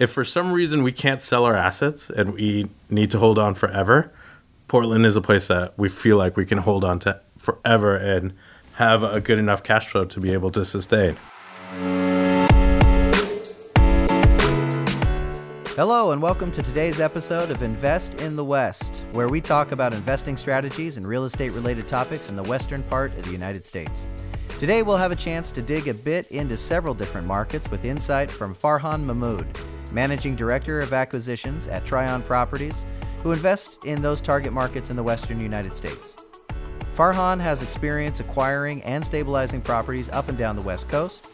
if for some reason we can't sell our assets and we need to hold on forever, Portland is a place that we feel like we can hold on to forever and have a good enough cash flow to be able to sustain. Hello, and welcome to today's episode of Invest in the West, where we talk about investing strategies and real estate related topics in the western part of the United States. Today, we'll have a chance to dig a bit into several different markets with insight from Farhan Mahmood, Managing Director of Acquisitions at Tryon Properties, who invests in those target markets in the western United States. Farhan has experience acquiring and stabilizing properties up and down the West Coast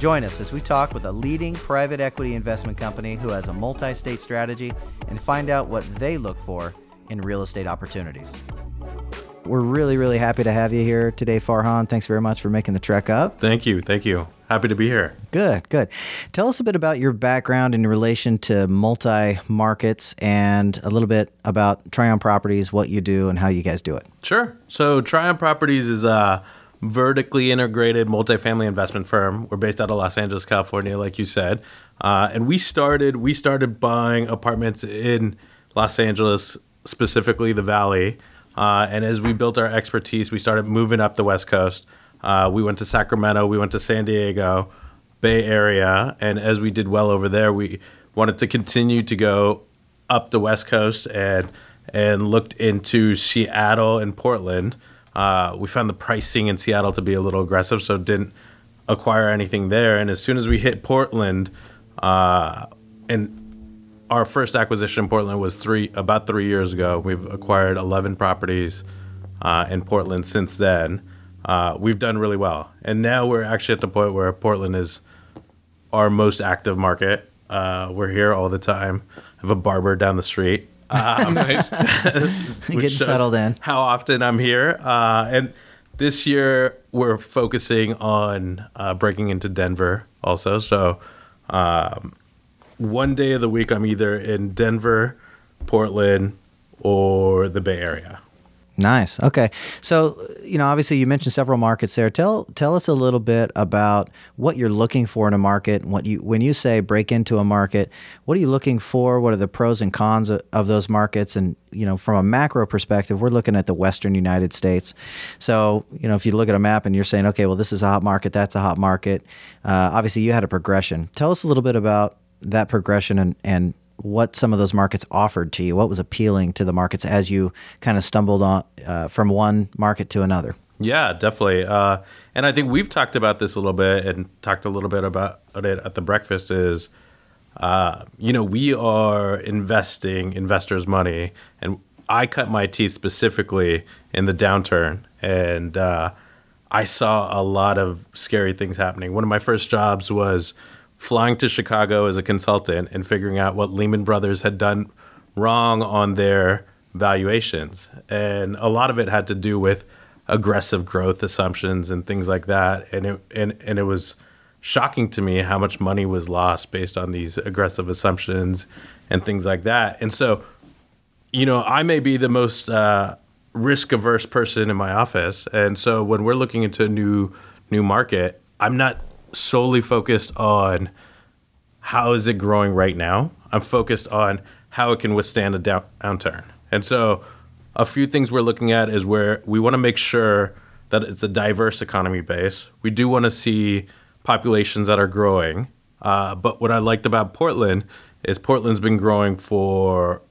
Join us as we talk with a leading private equity investment company who has a multi state strategy and find out what they look for in real estate opportunities. We're really, really happy to have you here today, Farhan. Thanks very much for making the trek up. Thank you. Thank you. Happy to be here. Good, good. Tell us a bit about your background in relation to multi markets and a little bit about Tryon Properties, what you do, and how you guys do it. Sure. So, Tryon Properties is a vertically integrated multifamily investment firm. We're based out of Los Angeles, California, like you said, uh, and we started we started buying apartments in Los Angeles, specifically the Valley. Uh, and as we built our expertise, we started moving up the West Coast. Uh, we went to Sacramento, we went to San Diego, Bay Area, and as we did well over there, we wanted to continue to go up the West Coast and and looked into Seattle and Portland. Uh, we found the pricing in Seattle to be a little aggressive, so didn't acquire anything there. And as soon as we hit Portland, uh, and our first acquisition in Portland was three about three years ago. We've acquired 11 properties uh, in Portland since then. Uh, we've done really well, and now we're actually at the point where Portland is our most active market. Uh, we're here all the time. I have a barber down the street. Um, nice. Getting settled in. How often I'm here. Uh, and this year we're focusing on uh, breaking into Denver also. So um, one day of the week I'm either in Denver, Portland, or the Bay Area. Nice. Okay. So, you know, obviously you mentioned several markets there. Tell tell us a little bit about what you're looking for in a market. What you when you say break into a market, what are you looking for? What are the pros and cons of, of those markets? And you know, from a macro perspective, we're looking at the Western United States. So, you know, if you look at a map and you're saying, okay, well, this is a hot market, that's a hot market. Uh, obviously, you had a progression. Tell us a little bit about that progression and and what some of those markets offered to you. What was appealing to the markets as you kind of stumbled on uh, from one market to another? Yeah, definitely. Uh, and I think we've talked about this a little bit and talked a little bit about it at the breakfast. Is uh, you know we are investing investors' money, and I cut my teeth specifically in the downturn, and uh, I saw a lot of scary things happening. One of my first jobs was flying to Chicago as a consultant and figuring out what Lehman Brothers had done wrong on their valuations. And a lot of it had to do with aggressive growth assumptions and things like that. And it, and, and it was shocking to me how much money was lost based on these aggressive assumptions and things like that. And so, you know, I may be the most uh, risk averse person in my office. And so when we're looking into a new new market, I'm not solely focused on how is it growing right now. I'm focused on how it can withstand a down- downturn. And so, a few things we're looking at is where we want to make sure that it's a diverse economy base. We do want to see populations that are growing. Uh, but what I liked about Portland is Portland's been growing for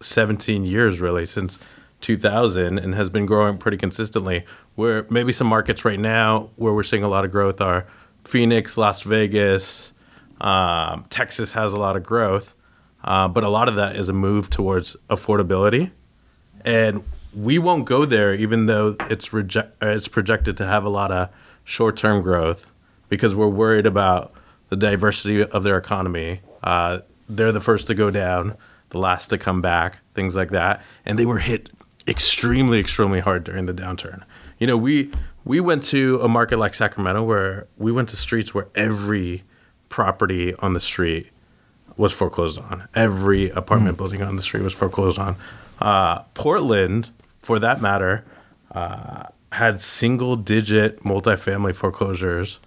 17 years, really, since 2000, and has been growing pretty consistently. Where maybe some markets right now where we're seeing a lot of growth are Phoenix, Las Vegas, um, Texas has a lot of growth, uh, but a lot of that is a move towards affordability, and we won't go there even though it's it's projected to have a lot of short term growth because we're worried about the diversity of their economy. Uh, they're the first to go down, the last to come back, things like that, and they were hit extremely, extremely hard during the downturn. You know, we we went to a market like Sacramento where we went to streets where every property on the street was foreclosed on. Every apartment mm. building on the street was foreclosed on. Uh, Portland, for that matter, uh, had single digit multifamily foreclosures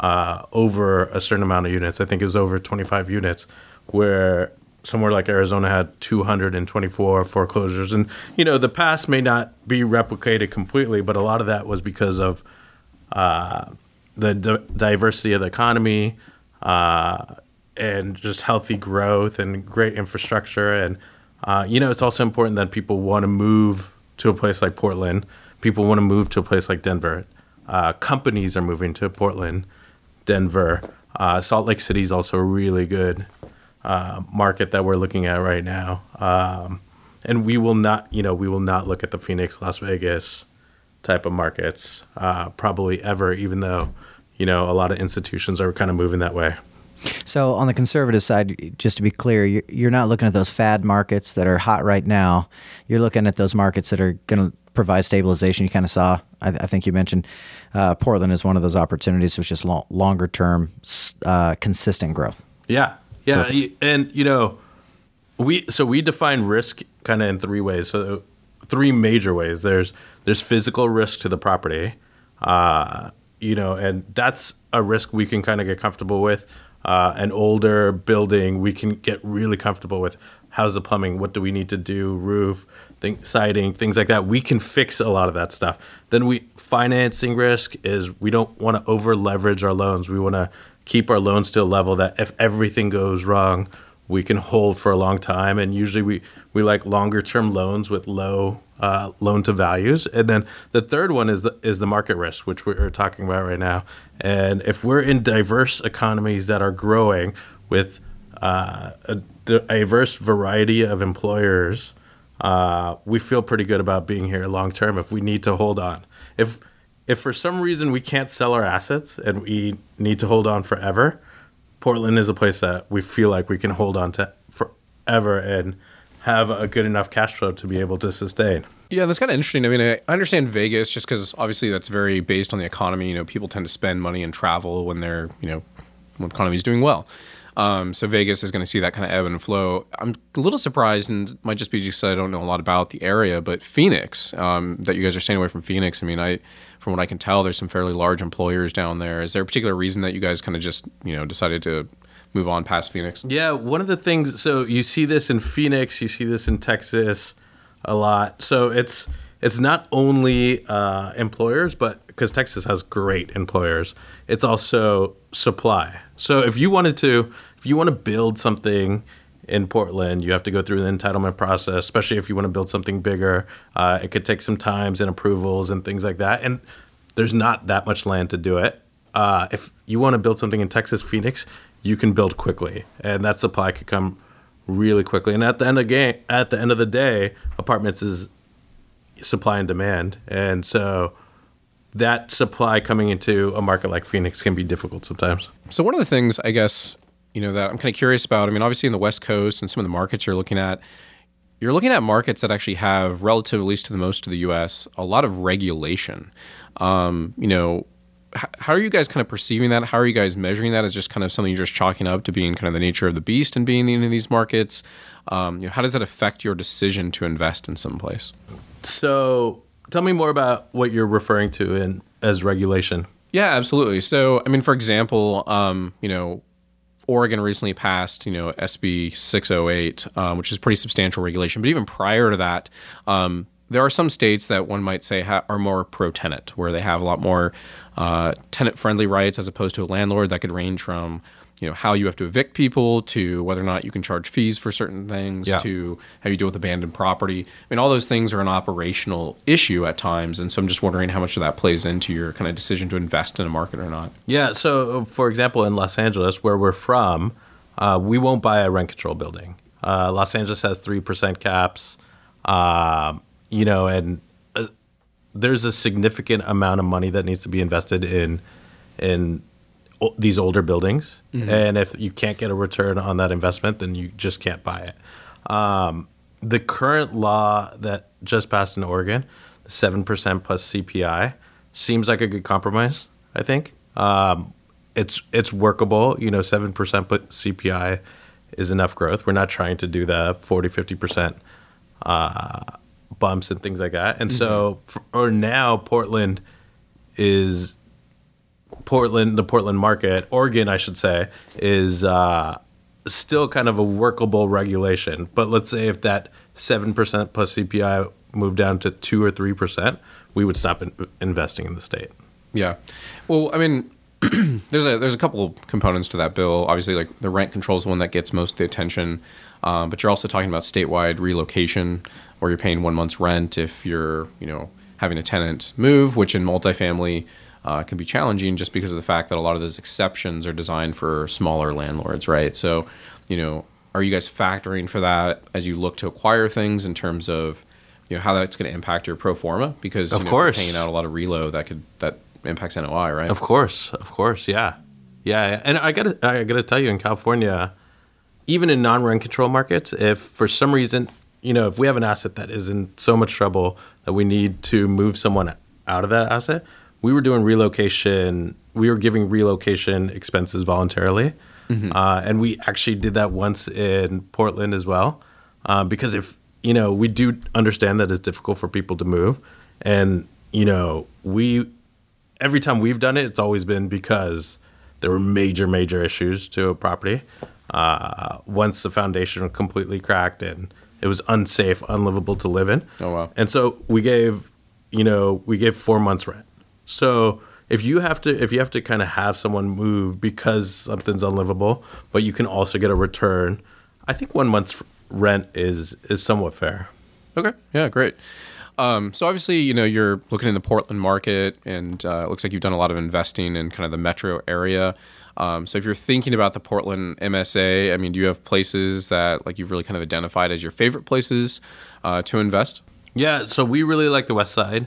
uh, over a certain amount of units. I think it was over 25 units. where somewhere like Arizona had 224 foreclosures. And, you know, the past may not be replicated completely, but a lot of that was because of uh, the d- diversity of the economy uh, and just healthy growth and great infrastructure. And, uh, you know, it's also important that people want to move to a place like Portland. People want to move to a place like Denver. Uh, companies are moving to Portland, Denver. Uh, Salt Lake City is also really good uh, market that we're looking at right now. Um, and we will not, you know, we will not look at the Phoenix, Las Vegas type of markets uh, probably ever, even though, you know, a lot of institutions are kind of moving that way. So, on the conservative side, just to be clear, you're not looking at those fad markets that are hot right now. You're looking at those markets that are going to provide stabilization. You kind of saw, I, I think you mentioned uh, Portland is one of those opportunities, which is long, longer term, uh, consistent growth. Yeah, yeah, Perfect. and you know, we so we define risk kind of in three ways. So three major ways. There's there's physical risk to the property, uh, you know, and that's a risk we can kind of get comfortable with. Uh, an older building, we can get really comfortable with. How's the plumbing? What do we need to do? Roof, thing, siding, things like that. We can fix a lot of that stuff. Then we financing risk is we don't want to over leverage our loans. We want to keep our loans to a level that if everything goes wrong, we can hold for a long time. And usually we, we like longer term loans with low uh, loan to values. And then the third one is the, is the market risk, which we're talking about right now. And if we're in diverse economies that are growing with uh, a diverse variety of employers, uh, we feel pretty good about being here long term if we need to hold on. If if for some reason we can't sell our assets and we need to hold on forever, Portland is a place that we feel like we can hold on to forever and have a good enough cash flow to be able to sustain. Yeah, that's kind of interesting. I mean, I understand Vegas just because obviously that's very based on the economy. You know, people tend to spend money and travel when they're, you know, when the economy is doing well. Um, so Vegas is going to see that kind of ebb and flow. I'm a little surprised, and might just be just I don't know a lot about the area, but Phoenix, um, that you guys are staying away from Phoenix. I mean, I from what I can tell, there's some fairly large employers down there. Is there a particular reason that you guys kind of just you know decided to move on past Phoenix? Yeah, one of the things. So you see this in Phoenix, you see this in Texas a lot. So it's it's not only uh, employers, but because Texas has great employers, it's also supply. So if you wanted to, if you want to build something in Portland, you have to go through the entitlement process, especially if you want to build something bigger. Uh, it could take some times and approvals and things like that. And there's not that much land to do it. Uh, if you want to build something in Texas, Phoenix, you can build quickly, and that supply could come really quickly. And at the end of game, at the end of the day, apartments is supply and demand, and so that supply coming into a market like Phoenix can be difficult sometimes. So one of the things I guess you know that I'm kind of curious about. I mean, obviously in the West Coast and some of the markets you're looking at, you're looking at markets that actually have, relative at least to the most of the U.S., a lot of regulation. Um, you know, how are you guys kind of perceiving that? How are you guys measuring that as just kind of something you're just chalking up to being kind of the nature of the beast and being in these markets? Um, you know, how does that affect your decision to invest in some place? So, tell me more about what you're referring to in as regulation. Yeah, absolutely. So, I mean, for example, um, you know, Oregon recently passed, you know, SB 608, um, which is pretty substantial regulation. But even prior to that, um, there are some states that one might say ha- are more pro tenant, where they have a lot more uh, tenant friendly rights as opposed to a landlord that could range from you know how you have to evict people to whether or not you can charge fees for certain things yeah. to how you deal with abandoned property. I mean all those things are an operational issue at times and so i'm just wondering how much of that plays into your kind of decision to invest in a market or not. Yeah so for example in los angeles where we're from uh, we won't buy a rent control building. Uh, los angeles has 3% caps uh, you know and uh, there's a significant amount of money that needs to be invested in in these older buildings, mm-hmm. and if you can't get a return on that investment, then you just can't buy it. Um, the current law that just passed in Oregon, seven percent plus CPI, seems like a good compromise. I think um, it's it's workable. You know, seven percent plus CPI is enough growth. We're not trying to do the 40, 50 percent uh, bumps and things like that. And mm-hmm. so, for, or now Portland is Portland, the Portland market, Oregon, I should say, is uh, still kind of a workable regulation. But let's say if that 7% plus CPI moved down to 2 or 3%, we would stop in- investing in the state. Yeah. Well, I mean, there's a there's a couple components to that bill. Obviously, like the rent control is the one that gets most of the attention, um, but you're also talking about statewide relocation, where you're paying one month's rent if you're you know having a tenant move, which in multifamily uh, can be challenging just because of the fact that a lot of those exceptions are designed for smaller landlords, right? So, you know, are you guys factoring for that as you look to acquire things in terms of you know how that's going to impact your pro forma because Of you know, course. paying out a lot of reload that could that impacts NOI, right? Of course, of course, yeah, yeah. And I gotta, I gotta tell you, in California, even in non-rent control markets, if for some reason, you know, if we have an asset that is in so much trouble that we need to move someone out of that asset, we were doing relocation. We were giving relocation expenses voluntarily, uh, and we actually did that once in Portland as well, uh, because if you know, we do understand that it's difficult for people to move, and you know, we every time we've done it, it's always been because there were major, major issues to a property. Uh, once the foundation was completely cracked and it was unsafe, unlivable to live in. Oh, wow. And so we gave, you know, we gave four months rent. So if you have to, if you have to kind of have someone move because something's unlivable, but you can also get a return, I think one month's rent is is somewhat fair. Okay. Yeah, great. Um, so obviously, you know, you're looking in the Portland market, and uh, it looks like you've done a lot of investing in kind of the metro area. Um, so if you're thinking about the Portland MSA, I mean, do you have places that like you've really kind of identified as your favorite places uh, to invest? Yeah, so we really like the West Side.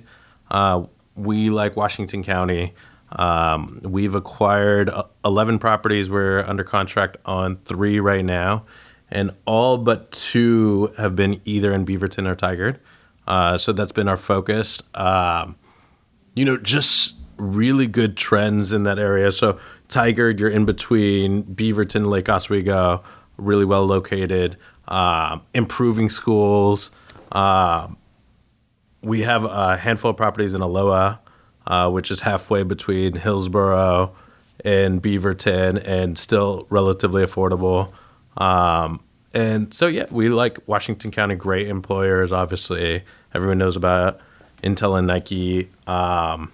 Uh, we like Washington County. Um, we've acquired uh, 11 properties. We're under contract on three right now, and all but two have been either in Beaverton or Tigard. Uh, so that's been our focus. Um, you know, just really good trends in that area. So Tigard, you're in between Beaverton, Lake Oswego, really well located, um, improving schools. Um, we have a handful of properties in Aloha, uh, which is halfway between Hillsboro and Beaverton, and still relatively affordable. Um, and so, yeah, we like Washington County. Great employers, obviously. Everyone knows about Intel and Nike. Um,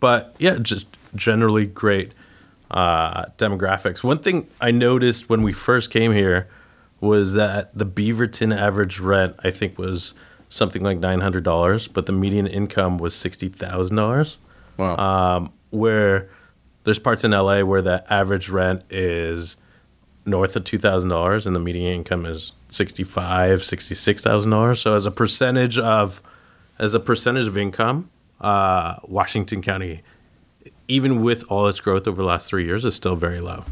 but yeah, just generally great uh, demographics. One thing I noticed when we first came here was that the Beaverton average rent, I think, was something like nine hundred dollars, but the median income was sixty thousand dollars. Wow. Um, where there's parts in LA where the average rent is north of two thousand dollars, and the median income is sixty-five, sixty-six thousand dollars. So as a percentage of as a percentage of income, uh, Washington County, even with all its growth over the last three years, is still very low.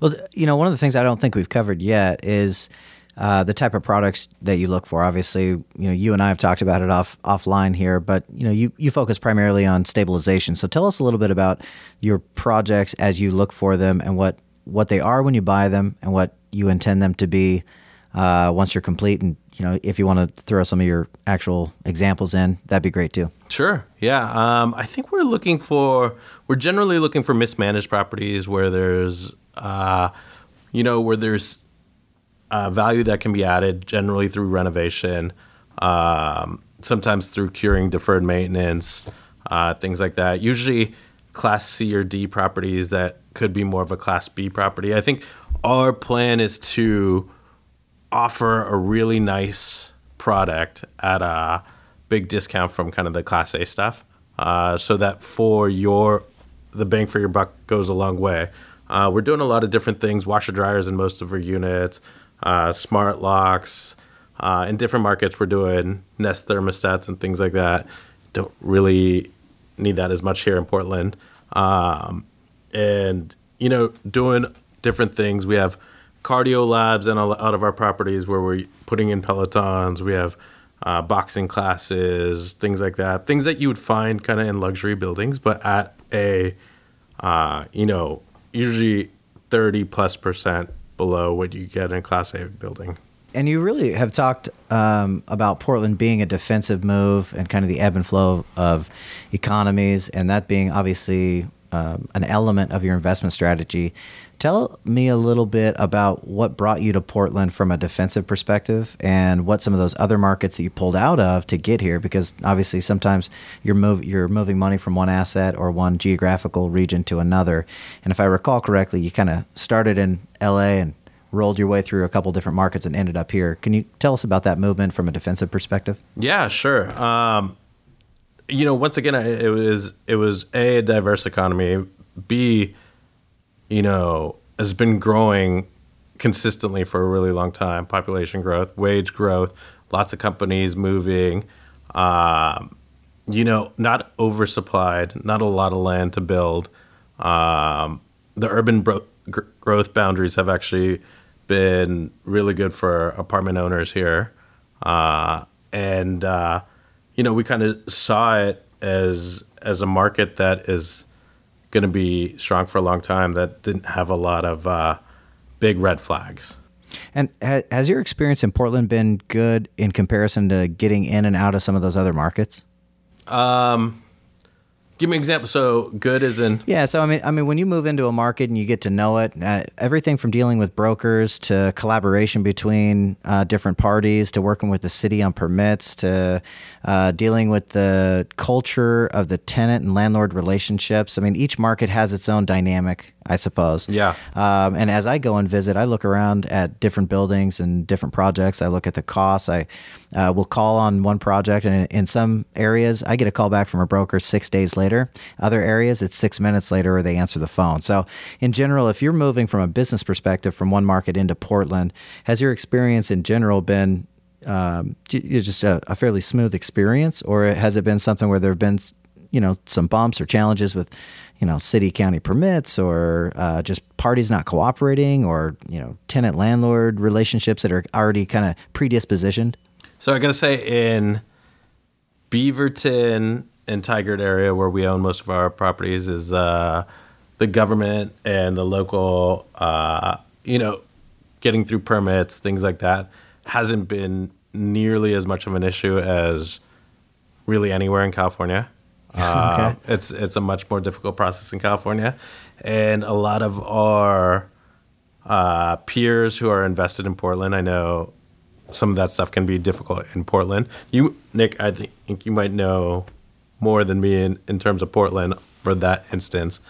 Well, you know, one of the things I don't think we've covered yet is uh, the type of products that you look for. Obviously, you know, you and I have talked about it off offline here, but you know, you you focus primarily on stabilization. So tell us a little bit about your projects as you look for them and what what they are when you buy them and what you intend them to be uh, once you're complete. And you know, if you want to throw some of your actual examples in, that'd be great too. Sure. Yeah. Um, I think we're looking for, we're generally looking for mismanaged properties where there's, uh, you know, where there's uh, value that can be added generally through renovation, um, sometimes through curing deferred maintenance, uh, things like that. Usually class C or D properties that could be more of a class B property. I think our plan is to offer a really nice product at a big discount from kind of the class A stuff, uh, so that for your the bang for your buck goes a long way. Uh, we're doing a lot of different things: washer dryers in most of our units, uh, smart locks. Uh, in different markets, we're doing Nest thermostats and things like that. Don't really need that as much here in Portland. Um, and you know, doing different things. We have cardio labs and lot of our properties where we're putting in pelotons. We have uh, boxing classes, things like that. Things that you would find kind of in luxury buildings, but at a uh, you know usually thirty plus percent below what you get in a Class A building. And you really have talked um, about Portland being a defensive move and kind of the ebb and flow of economies, and that being obviously um, an element of your investment strategy. Tell me a little bit about what brought you to Portland from a defensive perspective, and what some of those other markets that you pulled out of to get here. Because obviously, sometimes you're move you're moving money from one asset or one geographical region to another. And if I recall correctly, you kind of started in L.A. and rolled your way through a couple different markets and ended up here. Can you tell us about that movement from a defensive perspective? Yeah, sure. Um, you know, once again, it was it was a, a diverse economy. B, you know, has been growing consistently for a really long time. Population growth, wage growth, lots of companies moving. Um, you know, not oversupplied, not a lot of land to build. Um, the urban bro- gr- growth boundaries have actually been really good for apartment owners here, uh, and uh, you know, we kind of saw it as as a market that is going to be strong for a long time. That didn't have a lot of uh, big red flags. And ha- has your experience in Portland been good in comparison to getting in and out of some of those other markets? Um, Give me an example. So good as in yeah. So I mean, I mean, when you move into a market and you get to know it, uh, everything from dealing with brokers to collaboration between uh, different parties to working with the city on permits to uh, dealing with the culture of the tenant and landlord relationships. I mean, each market has its own dynamic I suppose. Yeah. Um, and as I go and visit, I look around at different buildings and different projects. I look at the costs. I uh, will call on one project, and in, in, some areas, I get a call back from a broker six days later. Other areas, it's six minutes later, or they answer the phone. So, in general, if you're moving from a business perspective from one market into Portland, has your experience in general been um, just a, a fairly smooth experience, or has it been something where there have been you know some bumps or challenges with you know city county permits or uh, just parties not cooperating or you know tenant landlord relationships that are already kind of predispositioned? So i gotta say in beaverton and tigard area where we own most of our properties is uh, the government and the local uh, you know getting through permits things like that hasn't been nearly as much of an issue as really anywhere in california uh, okay. It's it's a much more difficult process in California, and a lot of our uh, peers who are invested in Portland, I know some of that stuff can be difficult in Portland. You, Nick, I think you might know more than me in, in terms of Portland for that instance.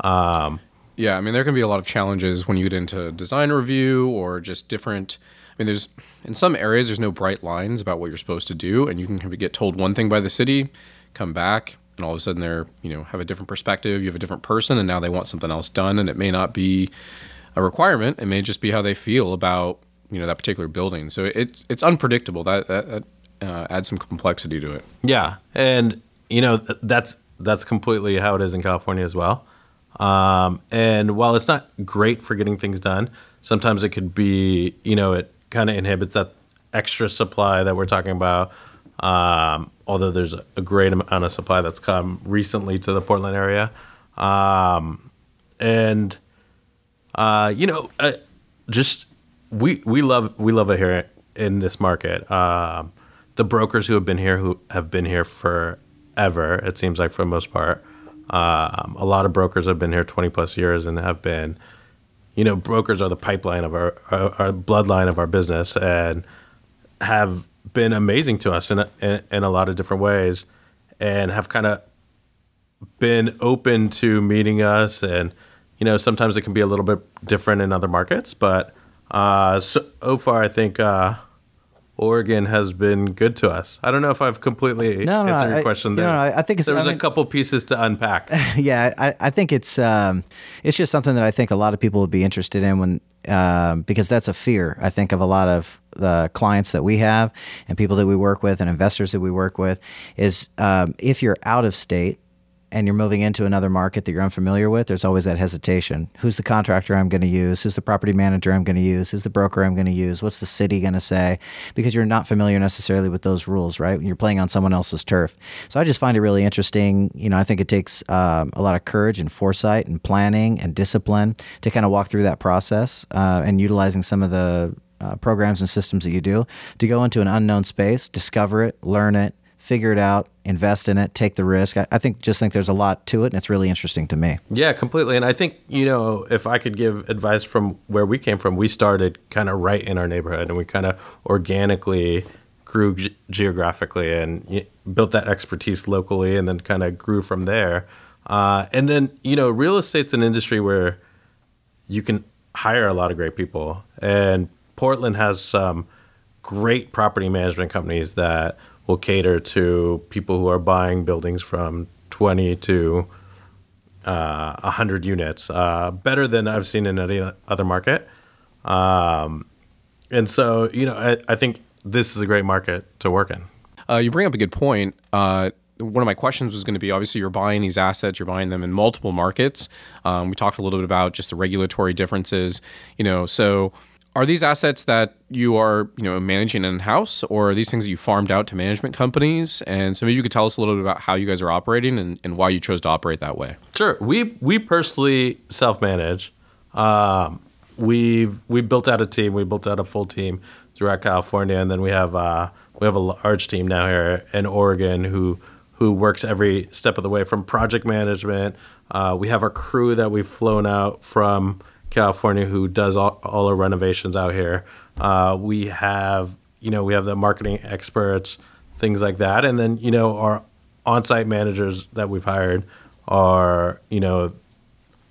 Um, yeah, I mean, there can be a lot of challenges when you get into design review or just different. I mean, there's in some areas there's no bright lines about what you're supposed to do, and you can get told one thing by the city, come back, and all of a sudden they're you know have a different perspective you have a different person and now they want something else done and it may not be a requirement. It may just be how they feel about you know that particular building. So it's it's unpredictable. That, that, that uh, adds some complexity to it. Yeah. And you know that's that's completely how it is in california as well. Um, and while it's not great for getting things done sometimes it could be you know it kind of inhibits that extra supply that we're talking about um, although there's a great amount of supply that's come recently to the Portland area. Um, and uh, you know, uh, just we we love we love it here in this market. Um, the brokers who have been here who have been here forever. It seems like for the most part, um, a lot of brokers have been here twenty plus years and have been. You know, brokers are the pipeline of our, our, our bloodline of our business, and have been amazing to us in a, in, in a lot of different ways, and have kind of been open to meeting us. And you know, sometimes it can be a little bit different in other markets, but uh, so, so, far, I think uh, Oregon has been good to us. I don't know if I've completely no, no, answered your question there. No, I think there was I mean, a couple pieces to unpack. yeah, I, I think it's um, it's just something that I think a lot of people would be interested in when um, because that's a fear I think of a lot of the clients that we have and people that we work with and investors that we work with is um, if you're out of state and you're moving into another market that you're unfamiliar with, there's always that hesitation. Who's the contractor I'm going to use? Who's the property manager I'm going to use? Who's the broker I'm going to use? What's the city going to say? Because you're not familiar necessarily with those rules, right? You're playing on someone else's turf. So I just find it really interesting. You know, I think it takes um, a lot of courage and foresight and planning and discipline to kind of walk through that process uh, and utilizing some of the uh, programs and systems that you do to go into an unknown space, discover it, learn it, figure it out, invest in it, take the risk. I, I think just think there's a lot to it, and it's really interesting to me. Yeah, completely. And I think, you know, if I could give advice from where we came from, we started kind of right in our neighborhood and we kind of organically grew ge- geographically and built that expertise locally and then kind of grew from there. Uh, and then, you know, real estate's an industry where you can hire a lot of great people. And Portland has some great property management companies that will cater to people who are buying buildings from 20 to uh, 100 units, uh, better than I've seen in any other market. Um, and so, you know, I, I think this is a great market to work in. Uh, you bring up a good point. Uh, one of my questions was going to be obviously you're buying these assets, you're buying them in multiple markets. Um, we talked a little bit about just the regulatory differences, you know. So, are these assets that you are you know managing in house, or are these things that you farmed out to management companies? And so maybe you could tell us a little bit about how you guys are operating and, and why you chose to operate that way. Sure. We we personally self manage. Um, we've we built out a team. We built out a full team throughout California, and then we have uh, we have a large team now here in Oregon who who works every step of the way from project management. Uh, we have a crew that we've flown out from California who does all, all our renovations out here. Uh, we have you know we have the marketing experts, things like that, and then you know our on-site managers that we've hired are you know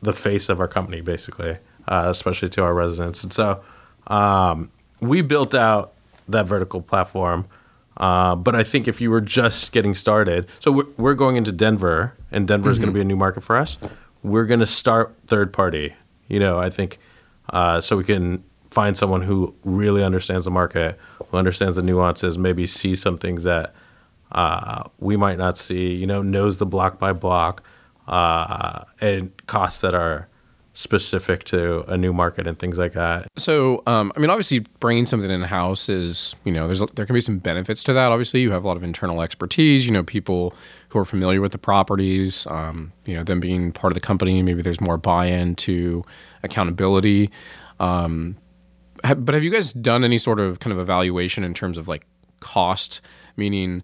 the face of our company basically, uh, especially to our residents. And so um, we built out that vertical platform. Uh, but I think if you were just getting started, so we're, we're going into Denver, and Denver is going to be a new market for us. We're going to start third party. You know, I think uh, so we can find someone who really understands the market, who understands the nuances, maybe see some things that uh, we might not see. You know, knows the block by block uh, and costs that are specific to a new market and things like that. So, um, I mean, obviously, bringing something in house is, you know, there's there can be some benefits to that. Obviously, you have a lot of internal expertise. You know, people who are familiar with the properties. Um, you know, them being part of the company. Maybe there's more buy-in to accountability. Um, ha- but have you guys done any sort of kind of evaluation in terms of like cost? Meaning,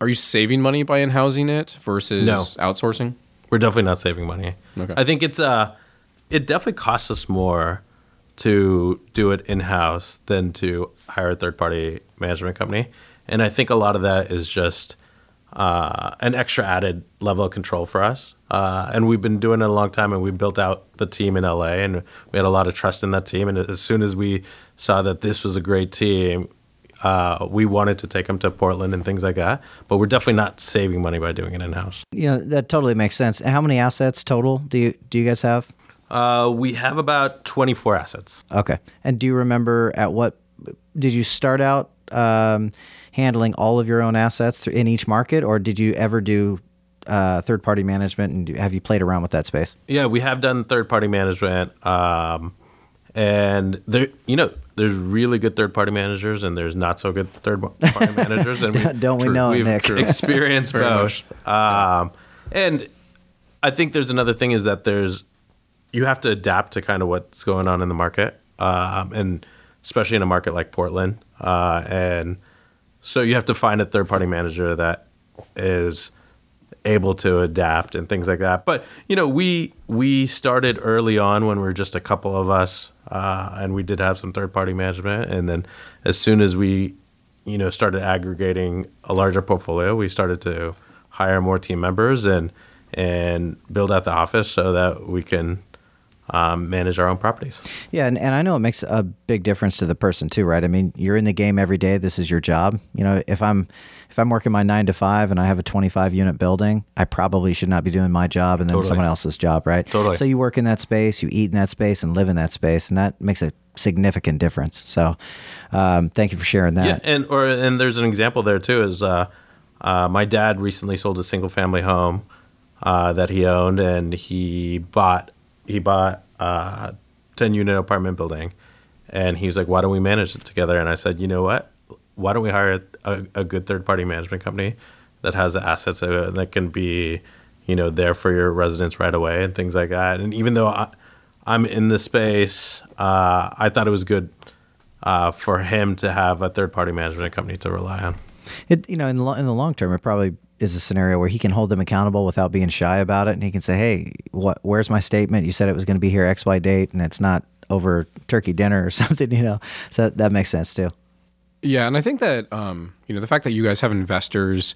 are you saving money by in housing it versus No. outsourcing? We're definitely not saving money. Okay. I think it's uh it definitely costs us more to do it in house than to hire a third party management company. And I think a lot of that is just uh, an extra added level of control for us. Uh, and we've been doing it a long time, and we built out the team in LA, and we had a lot of trust in that team. And as soon as we saw that this was a great team, uh, we wanted to take them to Portland and things like that. But we're definitely not saving money by doing it in house. You know, that totally makes sense. How many assets total do you do you guys have? Uh, we have about 24 assets. Okay. And do you remember at what did you start out um, handling all of your own assets in each market, or did you ever do uh, third party management? And do, have you played around with that space? Yeah, we have done third party management. Um, and there, you know, there's really good third party managers and there's not so good third party managers. And we, Don't we know it, we've experienced Very both. Um, and I think there's another thing is that there's, you have to adapt to kind of what's going on in the market. Um, and especially in a market like Portland. Uh, and so you have to find a third party manager that is able to adapt and things like that. But you know, we we started early on when we were just a couple of us, uh, and we did have some third party management. And then as soon as we, you know, started aggregating a larger portfolio, we started to hire more team members and and build out the office so that we can um, manage our own properties. Yeah, and, and I know it makes a big difference to the person too, right? I mean, you're in the game every day. This is your job. You know, if I'm if I'm working my nine to five and I have a 25 unit building, I probably should not be doing my job and then Totally. someone else's job, right? Totally. So you work in that space, you eat in that space, and live in that space, and that makes a significant difference. So, um, thank you for sharing that. Yeah, and or and there's an example there too. Is uh, uh, my dad recently sold a single family home uh, that he owned, and he bought he bought a ten unit apartment building, and he's like, "Why don't we manage it together?" And I said, "You know what? Why don't we hire a, a good third party management company that has the assets that can be, you know, there for your residents right away and things like that." And even though I, I'm in the space, uh, I thought it was good uh, for him to have a third party management company to rely on. It you know in the, in the long term, it probably is a scenario where he can hold them accountable without being shy about it, and he can say, "Hey, what? Where's my statement? You said it was going to be here X Y date, and it's not over turkey dinner or something." You know, so that, that makes sense too. Yeah, and I think that um, you know the fact that you guys have investors,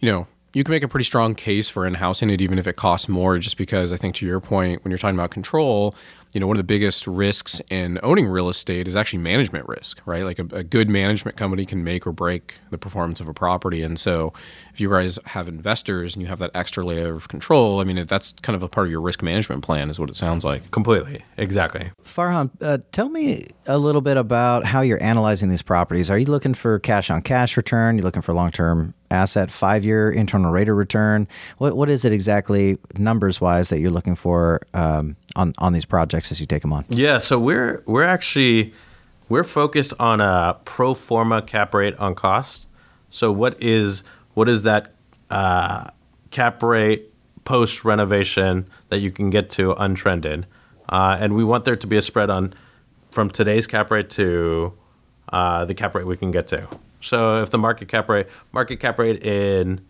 you know, you can make a pretty strong case for in-housing it, even if it costs more. Just because I think, to your point, when you're talking about control, you know, one of the biggest risks in owning real estate is actually management risk, right? Like a, a good management company can make or break the performance of a property, and so if you guys have investors and you have that extra layer of control, I mean, that's kind of a part of your risk management plan, is what it sounds like. Completely, exactly. Farhan, uh, tell me a little bit about how you're analyzing these properties. Are you looking for cash on cash return? You're looking for long term asset, five year internal rate of return? What what is it exactly numbers wise that you're looking for um, on on these projects as you take them on? Yeah, so we're we're actually we're focused on a pro forma cap rate on cost. So what is what is that uh, cap rate post renovation that you can get to untrended? Uh, and we want there to be a spread on from today's cap rate to uh, the cap rate we can get to. So if the market cap rate market cap rate in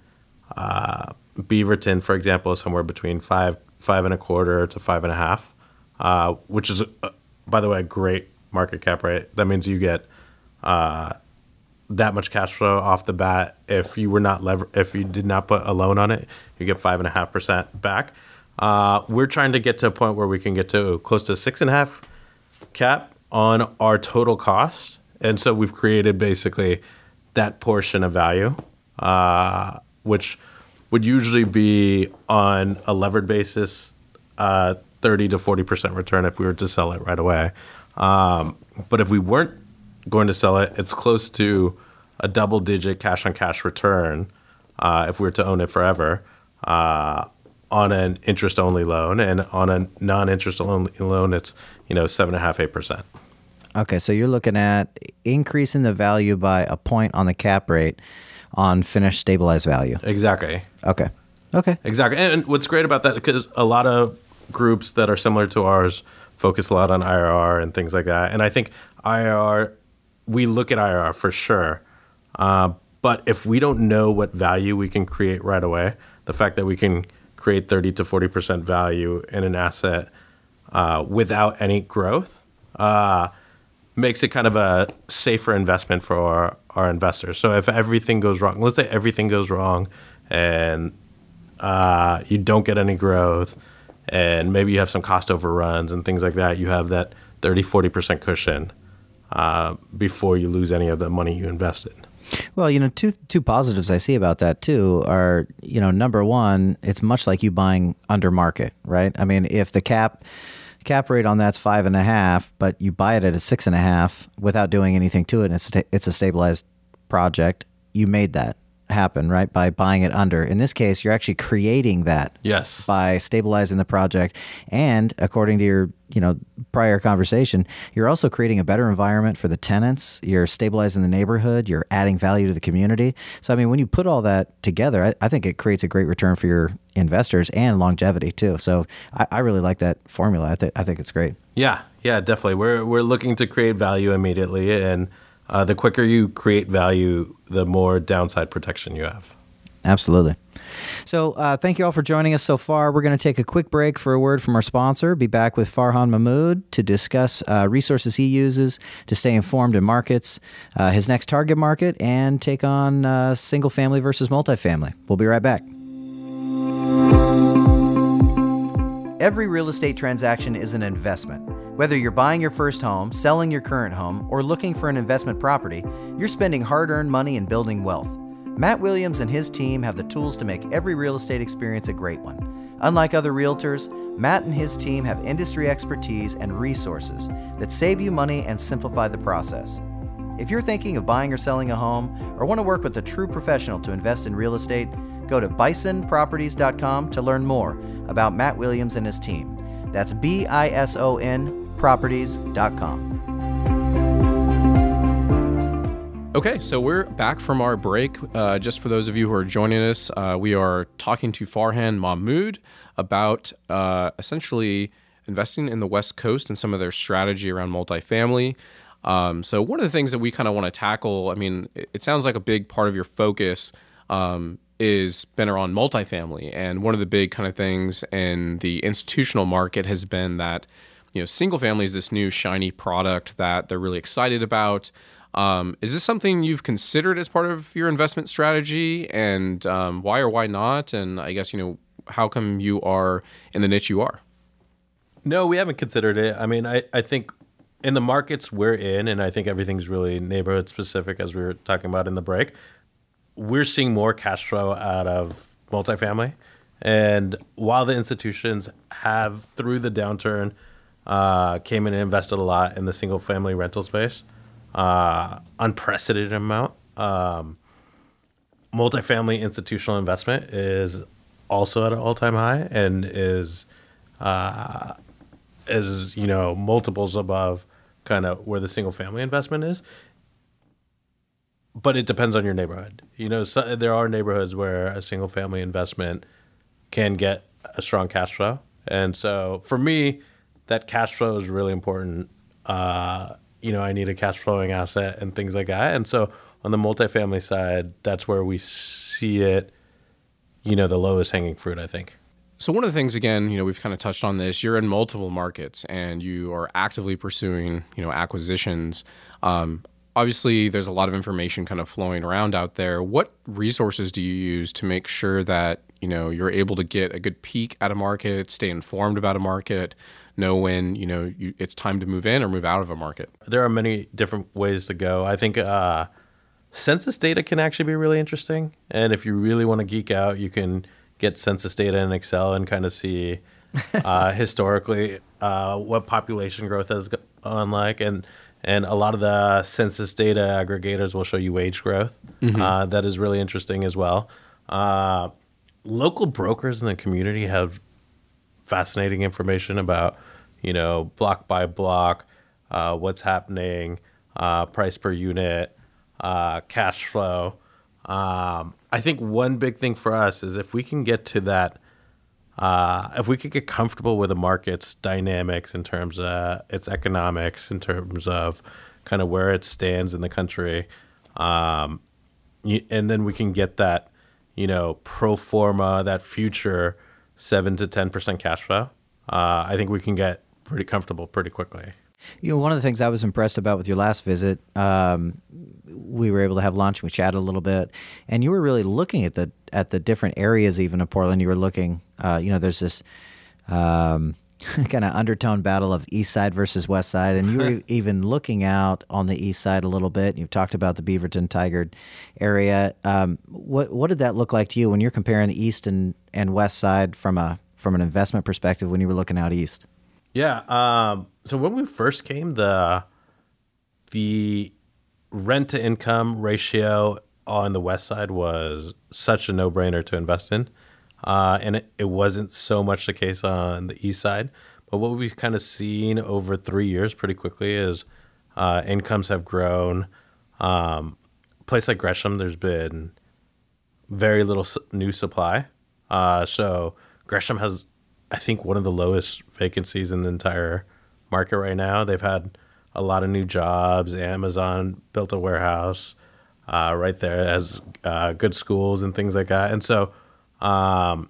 uh, Beaverton, for example, is somewhere between five five and a quarter to five and a half, uh, which is, uh, by the way, a great market cap rate. That means you get uh, that much cash flow off the bat. If you were not lever, if you did not put a loan on it, you get five and a half percent back. Uh, we're trying to get to a point where we can get to close to six and a half cap on our total cost, and so we've created basically that portion of value, uh, which would usually be on a levered basis, uh, 30 to 40% return if we were to sell it right away. Um, but if we weren't going to sell it, it's close to a double digit cash on cash return uh, if we were to own it forever uh, on an interest only loan. And on a non interest only loan, it's, you know, seven and a half, eight percent. Okay, so you're looking at increasing the value by a point on the cap rate on finished stabilized value. Exactly. Okay. Okay. Exactly. And what's great about that, because a lot of groups that are similar to ours focus a lot on IRR and things like that. And I think IRR, we look at IRR for sure. Uh, but if we don't know what value we can create right away, the fact that we can create 30 to 40% value in an asset uh, without any growth uh, makes it kind of a safer investment for our, our investors. So if everything goes wrong, let's say everything goes wrong and uh, you don't get any growth and maybe you have some cost overruns and things like that, you have that 30, 40% cushion uh, before you lose any of the money you invested. Well, you know, two two positives I see about that too are, you know, number one, it's much like you buying under market, right? I mean, if the cap cap rate on that's five and a half, but you buy it at a six and a half without doing anything to it, and it's it's a stabilized project, you made that happen, right? By buying it under. In this case, you're actually creating that. Yes. By stabilizing the project and according to your, you know, prior conversation, you're also creating a better environment for the tenants. You're stabilizing the neighborhood, you're adding value to the community. So I mean, when you put all that together, I, I think it creates a great return for your investors and longevity too. So I, I really like that formula. I, th- I think it's great. Yeah, yeah, definitely. We're we're looking to create value immediately and uh, the quicker you create value, the more downside protection you have. Absolutely. So, uh, thank you all for joining us so far. We're going to take a quick break for a word from our sponsor. Be back with Farhan Mahmood to discuss uh, resources he uses to stay informed in markets, uh, his next target market, and take on uh, single family versus multifamily. We'll be right back. Every real estate transaction is an investment. Whether you're buying your first home, selling your current home, or looking for an investment property, you're spending hard earned money and building wealth. Matt Williams and his team have the tools to make every real estate experience a great one. Unlike other realtors, Matt and his team have industry expertise and resources that save you money and simplify the process. If you're thinking of buying or selling a home or want to work with a true professional to invest in real estate, go to bisonproperties.com to learn more about Matt Williams and his team. That's B I S O N properties.com. Okay, so we're back from our break. Uh, just for those of you who are joining us, uh, we are talking to Farhan Mahmood about uh, essentially investing in the West Coast and some of their strategy around multifamily. Um, so one of the things that we kind of want to tackle, I mean, it, it, sounds like a big part of your focus um, is been around multifamily, and one of the big kind of things in the institutional market has been that you know single family is this new shiny product that they're really excited about. Um, is this something you've considered as part of your investment strategy, and um, why or why not? And I guess you know how come you are in the niche you are? No, we haven't considered it. I mean, I, I think in the markets we're in, and I think everything's really neighborhood specific, as we were talking about in the break. We're seeing more cash flow out of multifamily, and while the institutions have, through the downturn, uh, came in and invested a lot in the single family rental space, uh, unprecedented amount. Um, multifamily institutional investment is also at an all time high and is uh, is you know multiples above kind of where the single family investment is. But it depends on your neighborhood. You know, so, there are neighborhoods where a single family investment can get a strong cash flow, and so for me, that cash flow is really important. Uh, you know, I need a cash flowing asset and things like that. And so on the multifamily side, that's where we see it, you know, the lowest hanging fruit, I think. So one of the things, again, you know, we've kind of touched on this. You're in multiple markets, and you are actively pursuing, you know, acquisitions. Um, obviously, there's a lot of information kind of flowing around out there. What resources do you use to make sure that you know you're able to get a good peek at a market, stay informed about a market, know when you know you, it's time to move in or move out of a market? There are many different ways to go. I think. Uh, census data can actually be really interesting, and if you really want to geek out, you can get census data in Excel and kind of see uh, historically uh, what population growth has gone like, and and a lot of the census data aggregators will show you wage growth. Mm-hmm. Uh, that is really interesting as well. Uh, local brokers in the community have fascinating information about you know block by block, uh, what's happening, uh, price per unit, cash flow. Um, I think one big thing for us is if we can get to that, uh, if we could get comfortable with the market's dynamics in terms of its economics, in terms of kind of where it stands in the country, um, and then we can get that, you know, pro forma, that future seven to ten percent cash flow. Uh, I think we can get pretty comfortable pretty quickly. You know, one of the things I was impressed about with your last visit, um, we were able to have lunch. And we chatted a little bit, and you were really looking at the at the different areas, even of Portland. You were looking, uh, you know, there's this um, kind of undertone battle of East Side versus West Side, and you were even looking out on the East Side a little bit. You've talked about the Beaverton Tigard area. Um, what what did that look like to you when you're comparing the East and, and West Side from a from an investment perspective when you were looking out east? Yeah. Um, so when we first came, the the rent to income ratio on the west side was such a no brainer to invest in, uh, and it, it wasn't so much the case on the east side. But what we've kind of seen over three years, pretty quickly, is uh, incomes have grown. Um, place like Gresham, there's been very little new supply. Uh, so Gresham has I think one of the lowest vacancies in the entire market right now. They've had a lot of new jobs. Amazon built a warehouse uh, right there, has uh, good schools and things like that. And so um,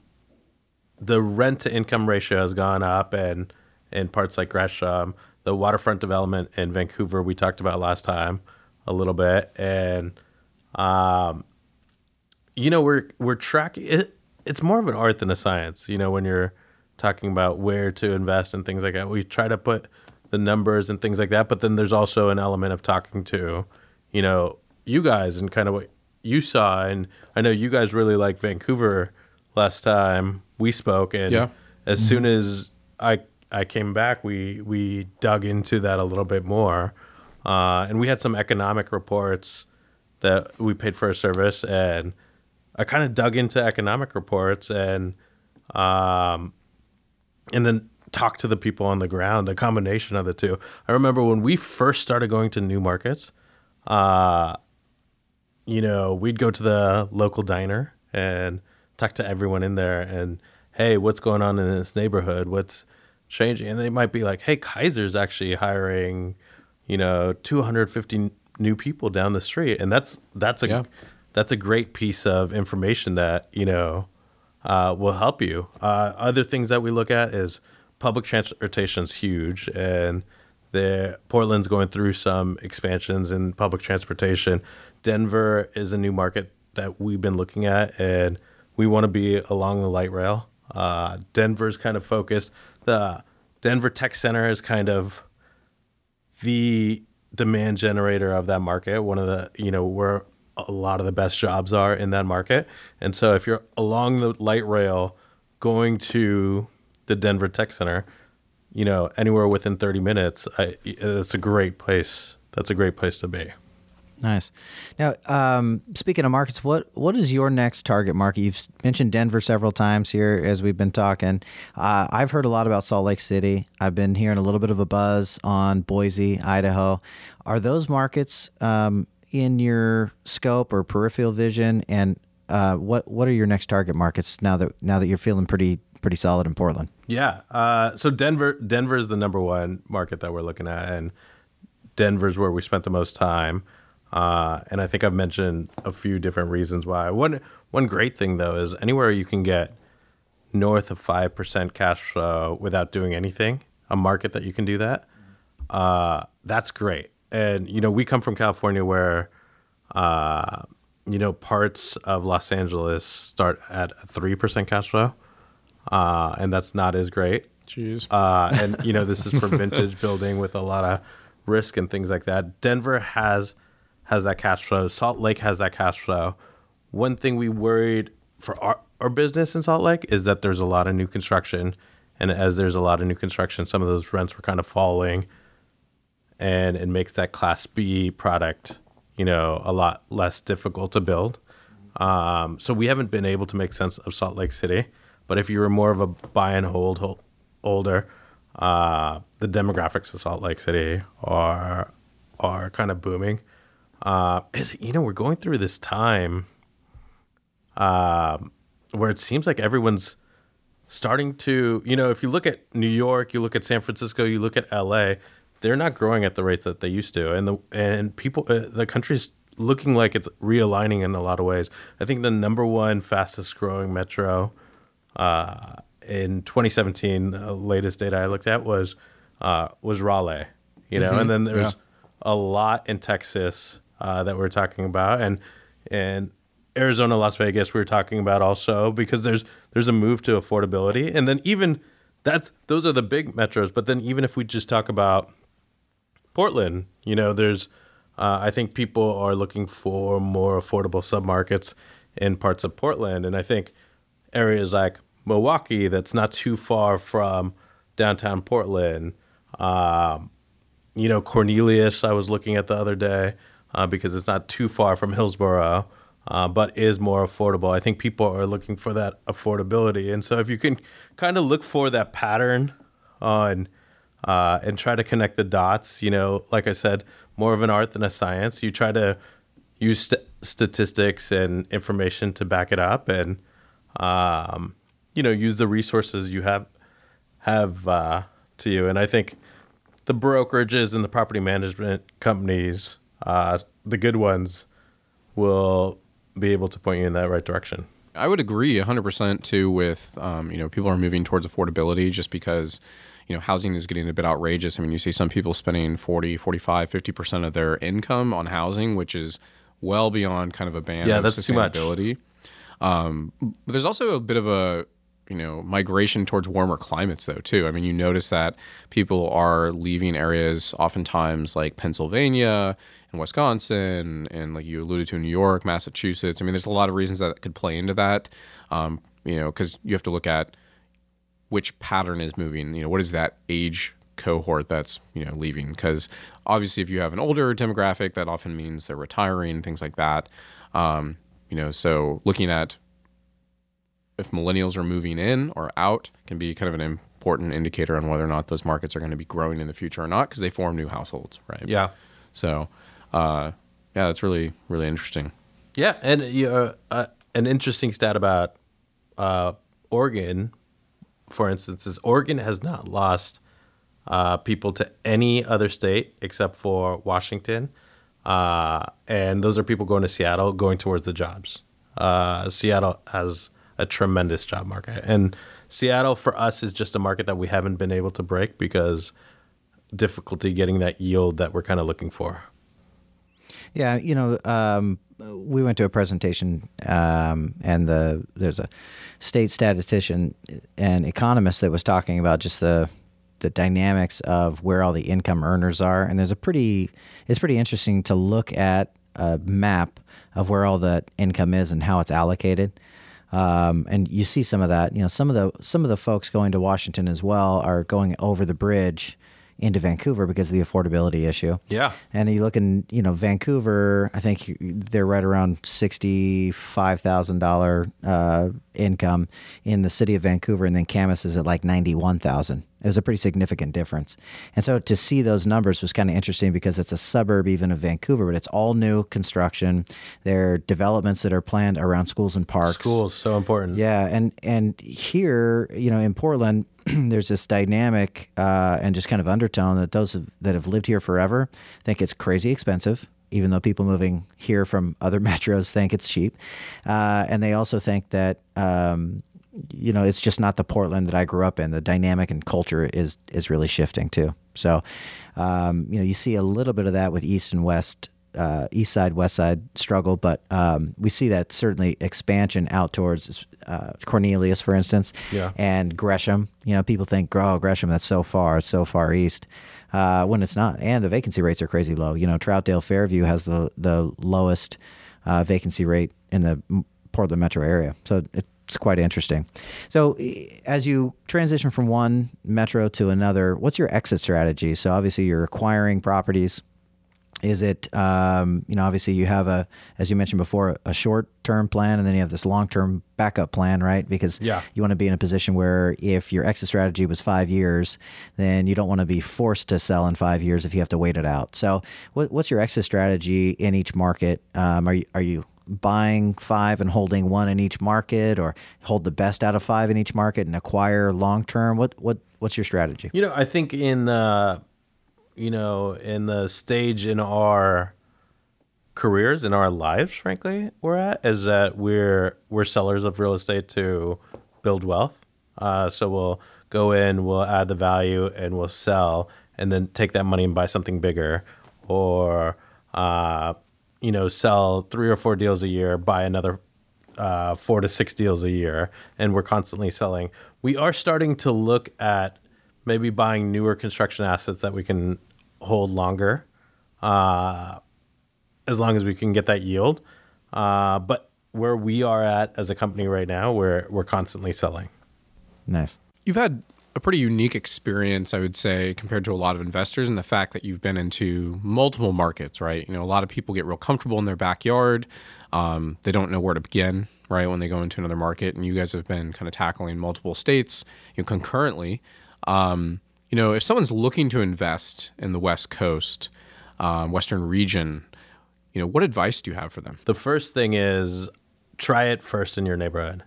the rent to income ratio has gone up, and in parts like Gresham, the waterfront development in Vancouver we talked about last time a little bit, and um, you know we're we're tracking it. It's more of an art than a science. You know when you're talking about where to invest and things like that. We try to put the numbers and things like that, but then there's also an element of talking to, you know, you guys and kind of what you saw. And I know you guys really like Vancouver last time we spoke, and yeah. as mm-hmm. soon as I I came back, we we dug into that a little bit more, uh, and we had some economic reports that we paid for a service, and I kind of dug into economic reports and. Um, and then talk to the people on the ground, a combination of the two. I remember when we first started going to new markets, uh, you know, we'd go to the local diner and talk to everyone in there and, hey, what's going on in this neighborhood? What's changing? And they might be like, hey, Kaiser's actually hiring you know, 250 new people down the street, and that's that's a Yeah. that's a great piece of information that you know uh, will help you. Uh, other things that we look at is public transportation's huge, and Portland's going through some expansions in public transportation. Denver is a new market that we've been looking at, and we want to be along the light rail. Uh, Denver's kind of focused. The Denver Tech Center is kind of the demand generator of that market. One of the, you know, where a lot of the best jobs are in that market. And so if you're along the light rail going to the Denver Tech Center, you know, anywhere within 30 minutes, I, it's a great place. That's a great place to be. Nice. Now, um, speaking of markets, what what is your next target market? You've mentioned Denver several times here as we've been talking. Uh, I've heard a lot about Salt Lake City. I've been hearing a little bit of a buzz on Boise, Idaho. Are those markets um, in your scope or peripheral vision? And uh, what what are your next target markets now that now that you're feeling pretty pretty solid in Portland? Yeah. Uh, so Denver, Denver is the number one market that we're looking at, and Denver's where we spent the most time. Uh, and I think I've mentioned a few different reasons why. One one great thing though is anywhere you can get north of five percent cash flow without doing anything, a market that you can do that, uh, that's great. And you know, we come from California where, uh, you know, parts of Los Angeles start at three percent cash flow, uh, and that's not as great. Jeez. Uh, and you know, this is for vintage building with a lot of risk and things like that. Denver has has that cash flow. Salt Lake has that cash flow. One thing we worried for our, our business in Salt Lake is that there's a lot of new construction, and as there's a lot of new construction, some of those rents were kind of falling, and it makes that Class B product, you know, a lot less difficult to build. Um, so we haven't been able to make sense of Salt Lake City. But if you were more of a buy and hold, hold older, uh, the demographics of Salt Lake City are are kind of booming. Uh, you know, we're going through this time um, where it seems like everyone's starting to, you know, if you look at New York, you look at San Francisco, you look at LA, they're not growing at the rates that they used to, and the and people, uh, the country's looking like it's realigning in a lot of ways. I think the number one fastest growing metro uh, in 2017, the latest data I looked at was uh, was Raleigh, you know, and then there's a lot in Texas uh, that we're talking about, and and Arizona, Las Vegas, we were talking about also because there's there's a move to affordability, and then even that's those are the big metros, but then even if we just talk about Portland, you know, there's uh, I think people are looking for more affordable submarkets in parts of Portland, and I think areas like Milwaukie, that's not too far from downtown Portland. Um, you know, Cornelius, I was looking at the other day uh, because it's not too far from Hillsboro, uh, but is more affordable. I think people are looking for that affordability, and so if you can kind of look for that pattern on uh, and try to connect the dots, you know, like I said, more of an art than a science. You try to use st- statistics and information to back it up, and um, you know, use the resources you have have uh, to you. And I think the brokerages and the property management companies, uh, the good ones, will be able to point you in that right direction. I would agree 100% too with, um, you know, people are moving towards affordability just because, you know, housing is getting a bit outrageous. I mean, you see some people spending 40, 45, 50% of their income on housing, which is well beyond kind of a band Yeah, of that's too much. Um, but there's also a bit of a, you know, migration towards warmer climates though too. I mean, you notice that people are leaving areas oftentimes like Pennsylvania and Wisconsin, and like you alluded to, New York, Massachusetts. I mean, there's a lot of reasons that could play into that. Um, you know, because you have to look at which pattern is moving. You know, what is that age cohort that's you know leaving? Because obviously, if you have an older demographic, that often means they're retiring, things like that. Um, you know, so looking at if millennials are moving in or out can be kind of an important indicator on whether or not those markets are going to be growing in the future or not because they form new households, right? Yeah. So, uh, yeah, that's really really interesting. Yeah, and know, uh, an interesting stat about uh, Oregon, for instance, is Oregon has not lost uh, people to any other state except for Washington. Uh, and those are people going to Seattle, going towards the jobs. Uh, Seattle has a tremendous job market. And Seattle, for us, is just a market that we haven't been able to break because difficulty getting that yield that we're kind of looking for. Yeah, you know, um, we went to a presentation, um, and the there's a state statistician and economist that was talking about just the the dynamics of where all the income earners are, and there's a pretty it's pretty interesting to look at a map of where all the income is and how it's allocated. Um, and you see some of that. You know, some of the some of the folks going to Washington as well are going over the bridge into Vancouver because of the affordability issue. Yeah. And you look in, you know, Vancouver, I think they're right around $65,000 uh, income in the city of Vancouver, and then Camas is at like ninety-one thousand. It was a pretty significant difference. And so to see those numbers was kind of interesting because it's a suburb even of Vancouver, but it's all new construction. There are developments that are planned around schools and parks. Schools so important. Yeah, and and here, you know, in Portland, there's this dynamic uh, and just kind of undertone that those that have lived here forever think it's crazy expensive, even though people moving here from other metros think it's cheap, uh, and they also think that. Um, you know, it's just not the Portland that I grew up in. The dynamic and culture is is really shifting too. So, um, you know, you see a little bit of that with East and West, uh, East Side, West Side struggle, but um, we see that certainly expansion out towards uh, Cornelius, for instance, Yeah. and Gresham. You know, people think, oh, Gresham, that's so far, it's so far east. Uh, when it's not, and the vacancy rates are crazy low. You know, Troutdale Fairview has the the lowest uh, vacancy rate in the Portland metro area, so it's quite interesting. So, as you transition from one metro to another, what's your exit strategy? So, obviously, you're acquiring properties. Is it, um, you know, obviously you have a, as you mentioned before, a short term plan and then you have this long term backup plan, right? Because Yeah. you want to be in a position where if your exit strategy was five years, then you don't want to be forced to sell in five years if you have to wait it out. So, what, what's your exit strategy in each market? Um, are you, are you buying five and holding one in each market or hold the best out of five in each market and acquire long term? What, what, what's your strategy? You know, I think in uh, you know in the stage in our careers in our lives, frankly, we're at is that we're we're sellers of real estate to build wealth. Uh, so we'll go in, we'll add the value, and we'll sell, and then take that money and buy something bigger, or uh, you know, sell three or four deals a year, buy another uh, four to six deals a year, and we're constantly selling. We are starting to look at maybe buying newer construction assets that we can hold longer, uh, as long as we can get that yield. Uh, but where we are at as a company right now, we're we're constantly selling. Nice. You've had a pretty unique experience, I would say, compared to a lot of investors, in the fact that you've been into multiple markets, right? You know, a lot of people get real comfortable in their backyard. Um, they don't know where to begin, right, when they go into another market. And you guys have been kind of tackling multiple states you know, concurrently. Um, you know, if someone's looking to invest in the West Coast, um, Western region, you know, what advice do you have for them? The first thing is try it first in your neighborhood.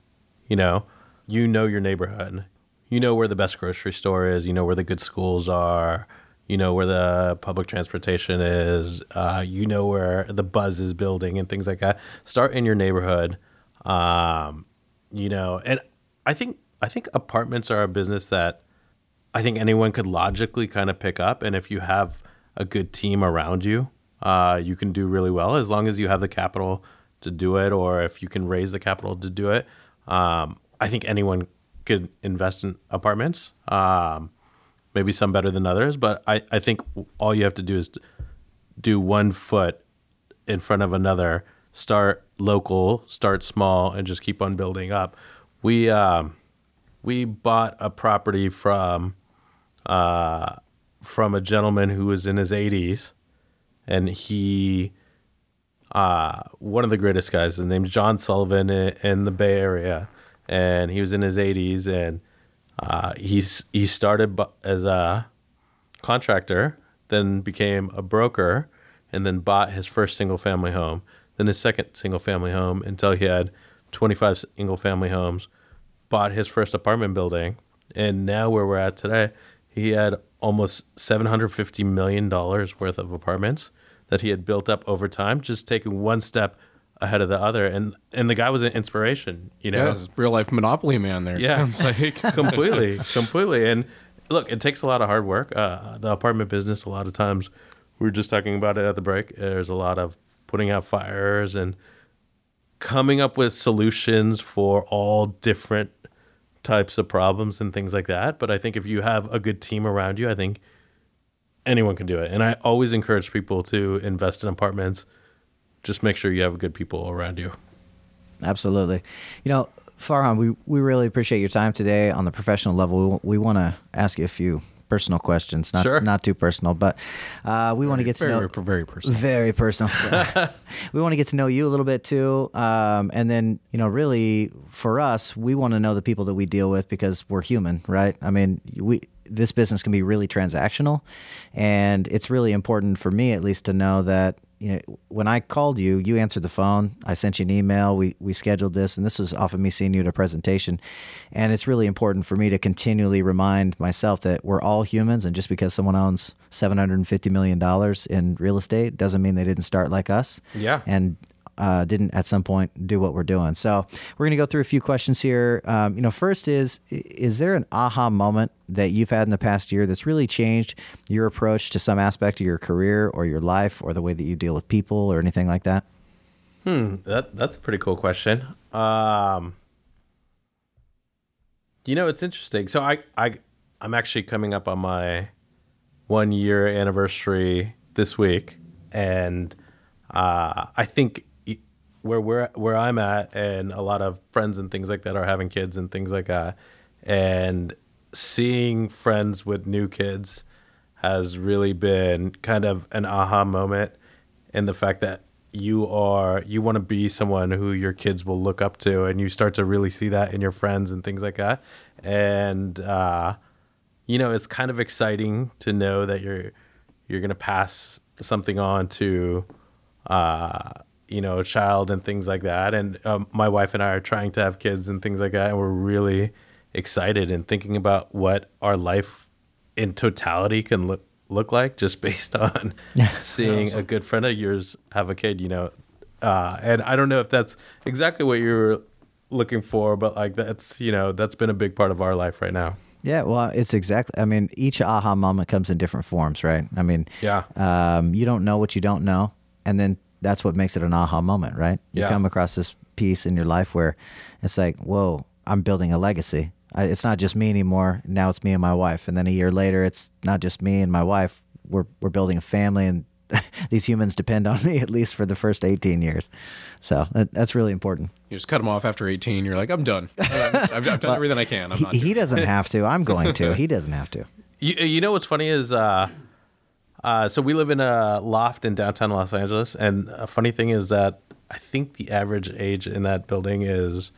You know, you know your neighborhood. You know where the best grocery store is. You know where the good schools are. You know where the public transportation is. Uh, you know where the buzz is building and things like that. Start in your neighborhood. Um, you know, and I think I think apartments are a business that I think anyone could logically kind of pick up. And if you have a good team around you, uh, you can do really well as long as you have the capital to do it, or if you can raise the capital to do it. Um, I think anyone could invest in apartments. Um, maybe some better than others, but I, I think all you have to do is do one foot in front of another. Start local, start small, and just keep on building up. We um, we bought a property from uh, from a gentleman who was in his 80s, and he uh, one of the greatest guys. His name's John Sullivan in, in the Bay Area, and he was in his 80s, and uh, he's he started as a contractor, then became a broker, and then bought his first single family home, then his second single family home until he had 25 single family homes, bought his first apartment building, and now where we're at today, he had almost 750 million dollars worth of apartments that he had built up over time, just taking one step ahead of the other. And and the guy was an inspiration, you know. Yeah, real life Monopoly man there. Yeah, sounds like completely, completely. And look, it takes a lot of hard work. Uh, the apartment business, a lot of times, we were just talking about it at the break. There's a lot of putting out fires and coming up with solutions for all different types of problems and things like that. But I think if you have a good team around you, I think anyone can do it. And I always encourage people to invest in apartments. Just make sure you have good people around you. Absolutely. You know, Farhan, we, we really appreciate your time today on the professional level. We, we want to ask you a few personal questions, not Sure. not too personal, but uh, we want to get to know very, very personal. very personal. we want to get to know you a little bit too, um, and then you know, really for us, we want to know the people that we deal with because we're human, right? I mean, we this business can be really transactional, and it's really important for me at least to know that you know when I called you, you answered the phone. I sent you an email. We we scheduled this, and this was off of me seeing you at a presentation, and it's really important for me to continually remind myself that we're all humans, and just because someone owns seven hundred and fifty million dollars in real estate doesn't mean they didn't start like us. Yeah. and uh, didn't at some point do what we're doing. So we're going to go through a few questions here. Um, you know, first is is there an aha moment that you've had in the past year that's really changed your approach to some aspect of your career or your life or the way that you deal with people or anything like that? Hmm, that that's a pretty cool question. Um, you know, it's interesting. So I I I'm actually coming up on my one year anniversary this week, and uh, I think where we're where I'm at, and a lot of friends and things like that are having kids and things like that, and seeing friends with new kids has really been kind of an aha moment in the fact that you are you want to be someone who your kids will look up to and you start to really see that in your friends and things like that. And uh, you know it's kind of exciting to know that you're you're going to pass something on to uh, you know a child and things like that and um, my wife and i are trying to have kids and things like that and we're really excited and thinking about what our life in totality can look look like just based on seeing a good friend of yours have a kid you know uh, and i don't know if that's exactly what you're looking for but like that's you know that's been a big part of our life right now Yeah, well, it's exactly. I mean, each aha moment comes in different forms, right? I mean, Yeah. Um, you don't know what you don't know, and then that's what makes it an aha moment, right? You Yeah. come across this piece in your life where it's like, whoa, I'm building a legacy. I, it's not just me anymore. Now it's me and my wife, and then a year later, it's not just me and my wife. We're we're building a family, and these humans depend on me at least for the first 18 years. So that, that's really important. You just cut them off after 18. You're like, I'm done. I've, I've, I've done everything I can. I'm He, not. he doesn't have to. I'm going to. He doesn't have to. You, you know what's funny is, uh, uh, so we live in a loft in downtown Los Angeles, and a funny thing is that I think the average age in that building is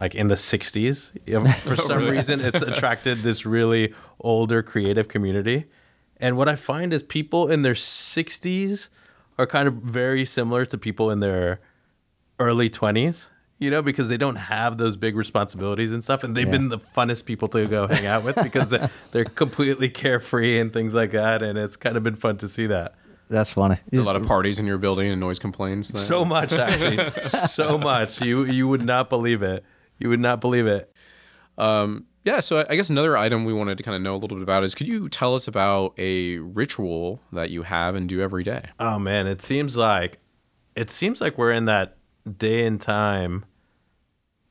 like in the 60s. For some reason, it's attracted this really older creative community. And what I find is people in their 60s are kind of very similar to people in their early 20s you know because they don't have those big responsibilities and stuff and they've Yeah. been the funnest people to go hang out with because they're, they're completely carefree and things like that and it's kind of been fun to see that That's funny. There's a lot of parties in your building and noise complaints. so much actually so much you you would not believe it you would not believe it Um, yeah, so I- I guess another item we wanted to kind of know a little bit about is could you tell us about a ritual that you have and do every day? oh man it seems like it seems like we're in that day and time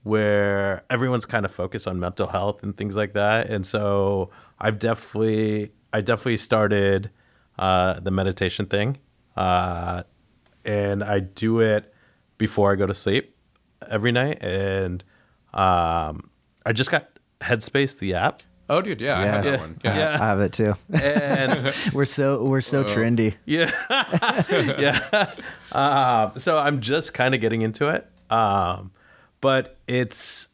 where everyone's kind of focused on mental health and things like that and so i've definitely i definitely started uh, the meditation thing uh, and i do it before i go to sleep every night and um, i just got headspace the app Oh, dude, yeah, I have Yeah. that one. I- Yeah. I have it too. and we're so we're so trendy. Yeah, yeah. Um, so I'm just kind of getting into it, um, but it's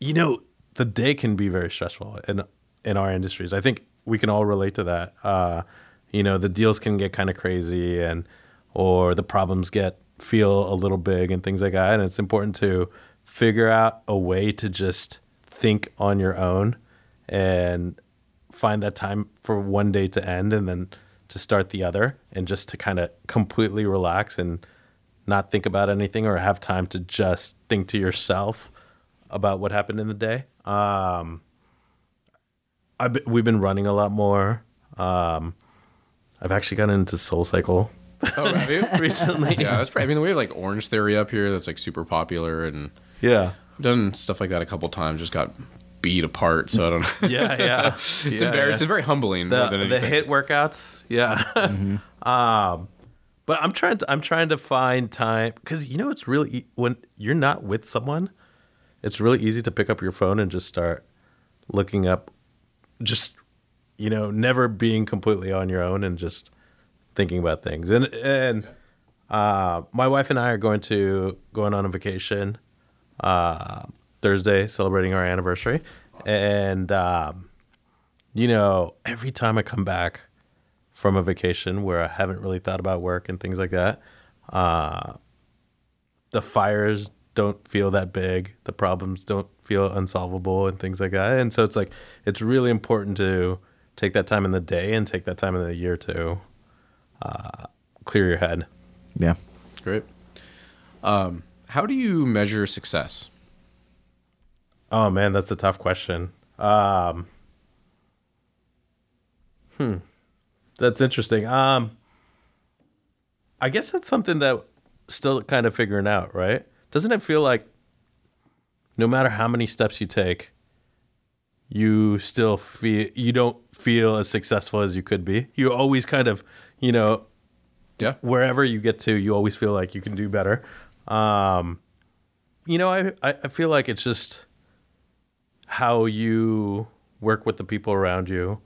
you know the day can be very stressful in in our industries. I think we can all relate to that. Uh, you know, the deals can get kind of crazy, and or the problems get feel a little big and things like that. And it's important to figure out a way to just think on your own and find that time for one day to end and then to start the other and just to kind of completely relax and not think about anything or have time to just think to yourself about what happened in the day. Um, I've been, we've been running a lot more. Um, I've actually gotten into Soul Cycle Oh, have you? recently. yeah, that's probably. I mean, we have like Orange Theory up here that's like super popular, and Yeah. I've done stuff like that a couple times. Just got beat apart, so I don't know. Yeah, yeah. it's Yeah, embarrassing. yeah. It's very humbling. the, the HIIT workouts yeah um but i'm trying to i'm trying to find time because you know it's really when you're not with someone it's really easy to pick up your phone and just start looking up just you know never being completely on your own and just thinking about things. And and uh my wife and i are going to going on a vacation uh thursday celebrating our anniversary. And um you know, every time I come back from a vacation where I haven't really thought about work and things like that, uh, the fires don't feel that big, the problems don't feel unsolvable, and things like that. And so it's like it's really important to take that time in the day and take that time in the year to uh, clear your head. Yeah. Great. Um, how do you measure success? Oh man, that's a tough question. Um, hmm, that's interesting. Um, I guess that's something that still kind of figuring out, right? Doesn't it feel like no matter how many steps you take, you still feel you don't feel as successful as you could be. You always kind of, you know, Yeah. wherever you get to, you always feel like you can do better. Um, you know, I, I I feel like it's just how you work with the people around you,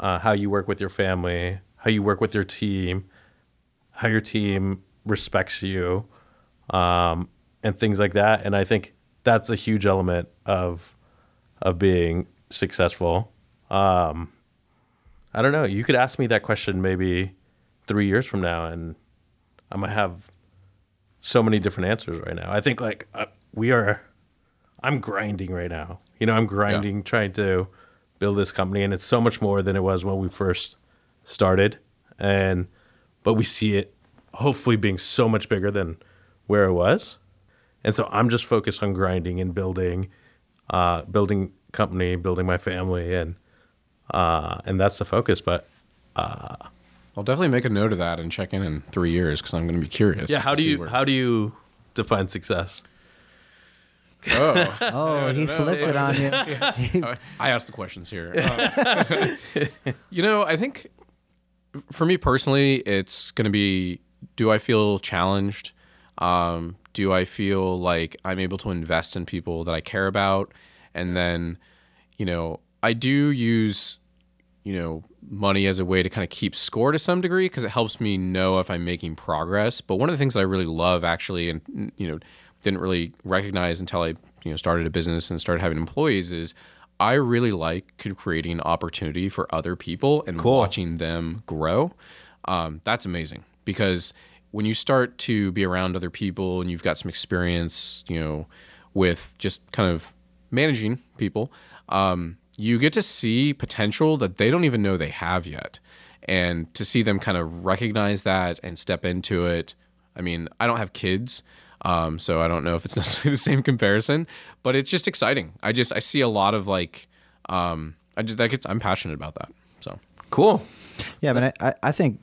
uh, how you work with your family, how you work with your team, how your team respects you, um, and things like that. And I think that's a huge element of of being successful. Um, I don't know. You could ask me that question maybe three years from now, and I might have so many different answers right now. I think like uh, we are. I'm grinding right now. You know, I'm grinding, trying to build this company, and it's so much more than it was when we first started. And but we see it hopefully being so much bigger than where it was. And so I'm just focused on grinding and building, uh, building company, building my family, and uh, and that's the focus. But I'll definitely make a note of that and check in in three years because I'm going to be curious. yeah, how do you where- how do you define success? Oh, Oh, he flipped it on you. I asked the questions here. Uh, you know, I think for me personally, it's going to be: Do I feel challenged? Um, do I feel like I'm able to invest in people that I care about? And then, you know, I do use, you know, money as a way to kind of keep score to some degree because it helps me know if I'm making progress. But one of the things that I really love, actually, and you know, didn't really recognize until I, you know, started a business and started having employees is. I really like creating opportunity for other people and watching them grow. Um, that's amazing because when you start to be around other people and you've got some experience, you know, with just kind of managing people, um, you get to see potential that they don't even know they have yet. And to see them kind of recognize that and step into it. I mean, I don't have kids, um, so I don't know if it's necessarily the same comparison, but it's just exciting. I just I see a lot of like, um, I just that gets I'm passionate about that. So Cool. Yeah, but I, I, I think,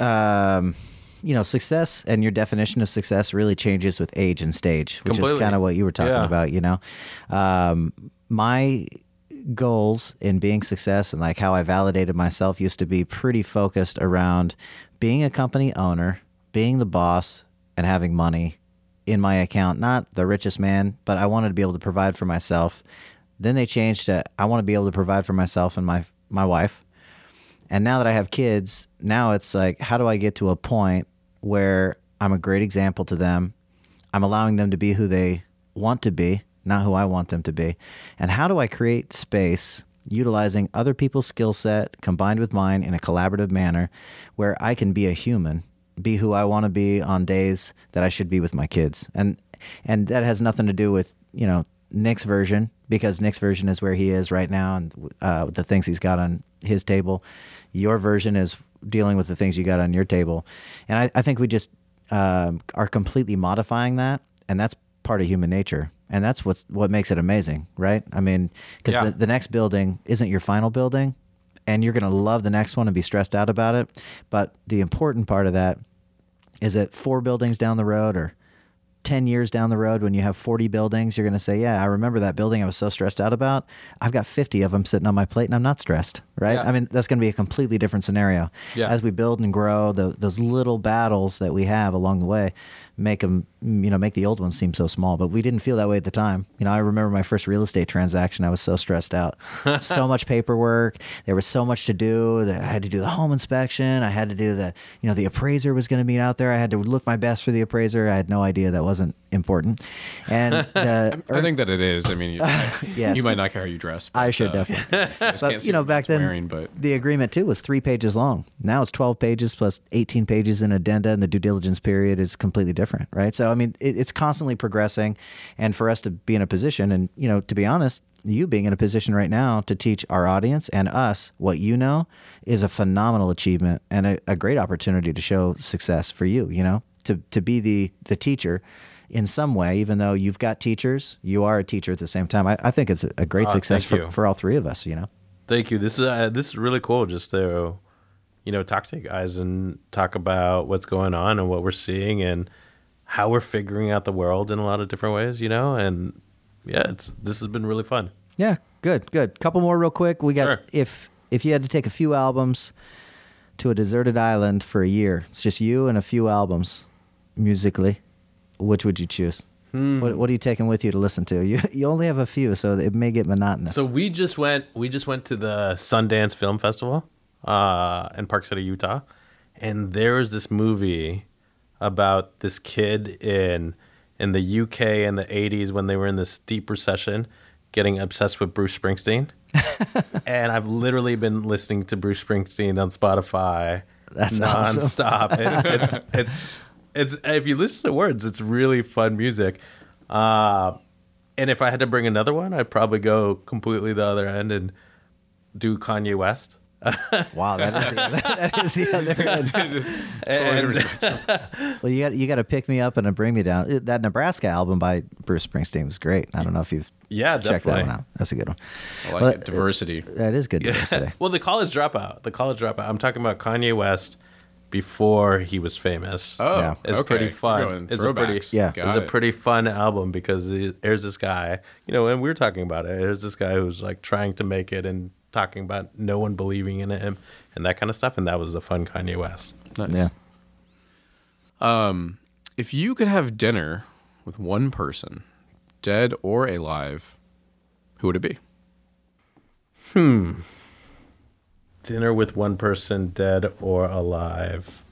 um, you know, success and your definition of success really changes with age and stage, which Completely. is kind of what you were talking Yeah. about. You know, um, my goals in being success and like how I validated myself used to be pretty focused around being a company owner, being the boss, and having money in my account. Not the richest man, but I wanted to be able to provide for myself. Then they changed to I want to be able to provide for myself and my my wife. And now that I have kids, now it's like, how do I get to a point where I'm a great example to them? I'm allowing them to be who they want to be, not who I want them to be. And how do I create space utilizing other people's skill set combined with mine in a collaborative manner where I can be a human, be who I want to be on days that I should be with my kids. And and that has nothing to do with, you know, Nick's version because Nick's version is where he is right now and uh, the things he's got on his table. Your version is dealing with the things you got on your table, and I, I think we just um, are completely modifying that, and that's part of human nature, and that's what's what makes it amazing, right? I mean, because Yeah. the, the next building isn't your final building, and you're going to love the next one and be stressed out about it, but the important part of that is that four buildings down the road or 10 years down the road when you have 40 buildings you're going to say yeah i remember that building i was so stressed out about i've got 50 of them sitting on my plate and i'm not stressed right Yeah. i mean that's going to be a completely different scenario Yeah. as we build and grow tho- those little battles that we have along the way make them you know make the old ones seem so small but we didn't feel that way at the time you know i remember my first real estate transaction i was so stressed out so much paperwork there was so much to do that i had to do the home inspection i had to do the you know the appraiser was going to be out there i had to look my best for the appraiser i had no idea that wasn't important and uh, I think that it is. I mean, you, Yes. you might not care how you dress. I should uh, definitely. I just can't But you know, back then, wearing, but the agreement too was three pages long. Now it's twelve pages plus eighteen pages in addenda, and the due diligence period is completely different, right? So I mean, it, it's constantly progressing, and for us to be in a position, and you know, to be honest, you being in a position right now to teach our audience and us what you know is a phenomenal achievement and a, a great opportunity to show success for you. You know, to to be the the teacher. In some way, even though you've got teachers, you are a teacher at the same time. I, I think it's a, great Oh, success for, you. for all three of us. You know. Thank you. This is uh, this is really cool. Just to you know talk to you guys and talk about what's going on and what we're seeing and how we're figuring out the world in a lot of different ways. You know, and yeah, it's this has been really fun. Yeah, good, good. Couple more real quick. We got Sure. if if you had to take a few albums to a deserted island for a year, it's just you and a few albums musically. Which would you choose? Hmm. What What are you taking with you to listen to? You you only have a few, so it may get monotonous. So we just went we just went to the Sundance Film Festival uh, in Park City, Utah, and there was this movie about this kid in in the UK in the 80s when they were in this deep recession getting obsessed with Bruce Springsteen. and I've literally been listening to Bruce Springsteen on Spotify That's awesome. nonstop. it's, it's it's it's if you listen to words, it's really fun music. Uh, and if I had to bring another one, I'd probably go completely the other end and do Kanye West. wow, that is the, that is the other end. And Well, you got you got to pick me up and bring me down. That Nebraska album by Bruce Springsteen was great. I don't know if you've yeah, checked that one out. That's a good one. I like Well, it. Diversity. That is good today. well, the college dropout, the college dropout. I'm talking about Kanye West before he was famous. Oh, Yeah. It's okay. pretty fun. It's a pretty. Yeah. Got it's a pretty fun album because it- there's this guy, you know, and we were talking about it. There's this guy who's like trying to make it and talking about no one believing in him and that kind of stuff. And that was the fun Kanye West. Nice. Yeah. If you could have dinner with one person, dead or alive, who would it be? Hmm. Dinner with one person, dead or alive.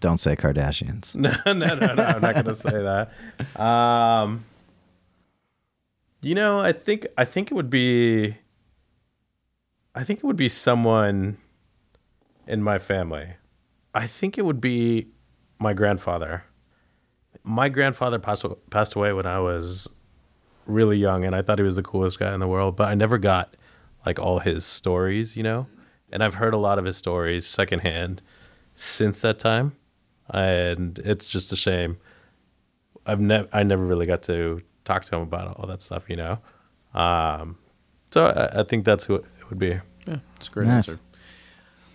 Don't say Kardashians. no, no, no, no. I'm not gonna say that. Um, you know, I think I think it would be. I think it would be someone in my family. I think it would be my grandfather. My grandfather passed passed away when I was really young, and I thought he was the coolest guy in the world. But I never got like all his stories, you know. And I've heard a lot of his stories secondhand since that time, and it's just a shame. I've never I never really got to talk to him about all that stuff, you know. Um, so I, I think that's who would be. Yeah, it's a great Nice. answer.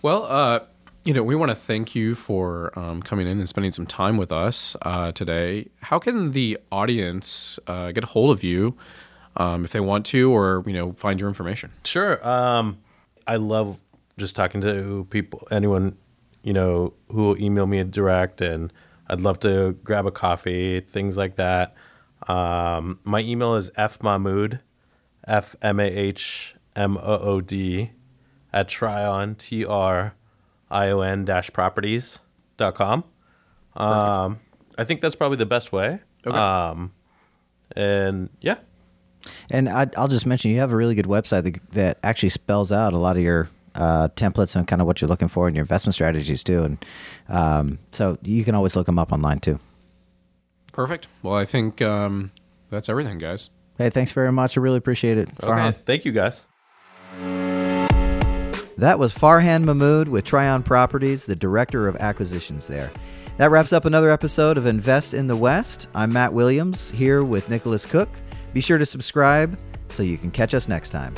Well, uh, you know, we want to thank you for um, coming in and spending some time with us uh, today. How can the audience uh, get a hold of you um, if they want to, or you know, find your information? Sure. Um, I love just talking to people, anyone, you know, who will email me direct, and I'd love to grab a coffee, things like that. Um, my email is fmahmood, f m a h m o o d, at Trion t r i o n dash properties dot com. Um, I think that's probably the best way. Okay. Um, and yeah. And I, I'll just mention you have a really good website that, that actually spells out a lot of your uh, templates and kind of what you're looking for and your investment strategies too. And um, so you can always look them up online too. Perfect. Well, I think um, that's everything, guys. Hey, thanks very much. I really appreciate it. Okay. Farhan. Thank you guys. That was Farhan Mahmood with Trion Properties, the Director of Acquisitions there. That wraps up another episode of Invest in the West. I'm Matt Williams here with Nicholas Cook. Be sure to subscribe so you can catch us next time.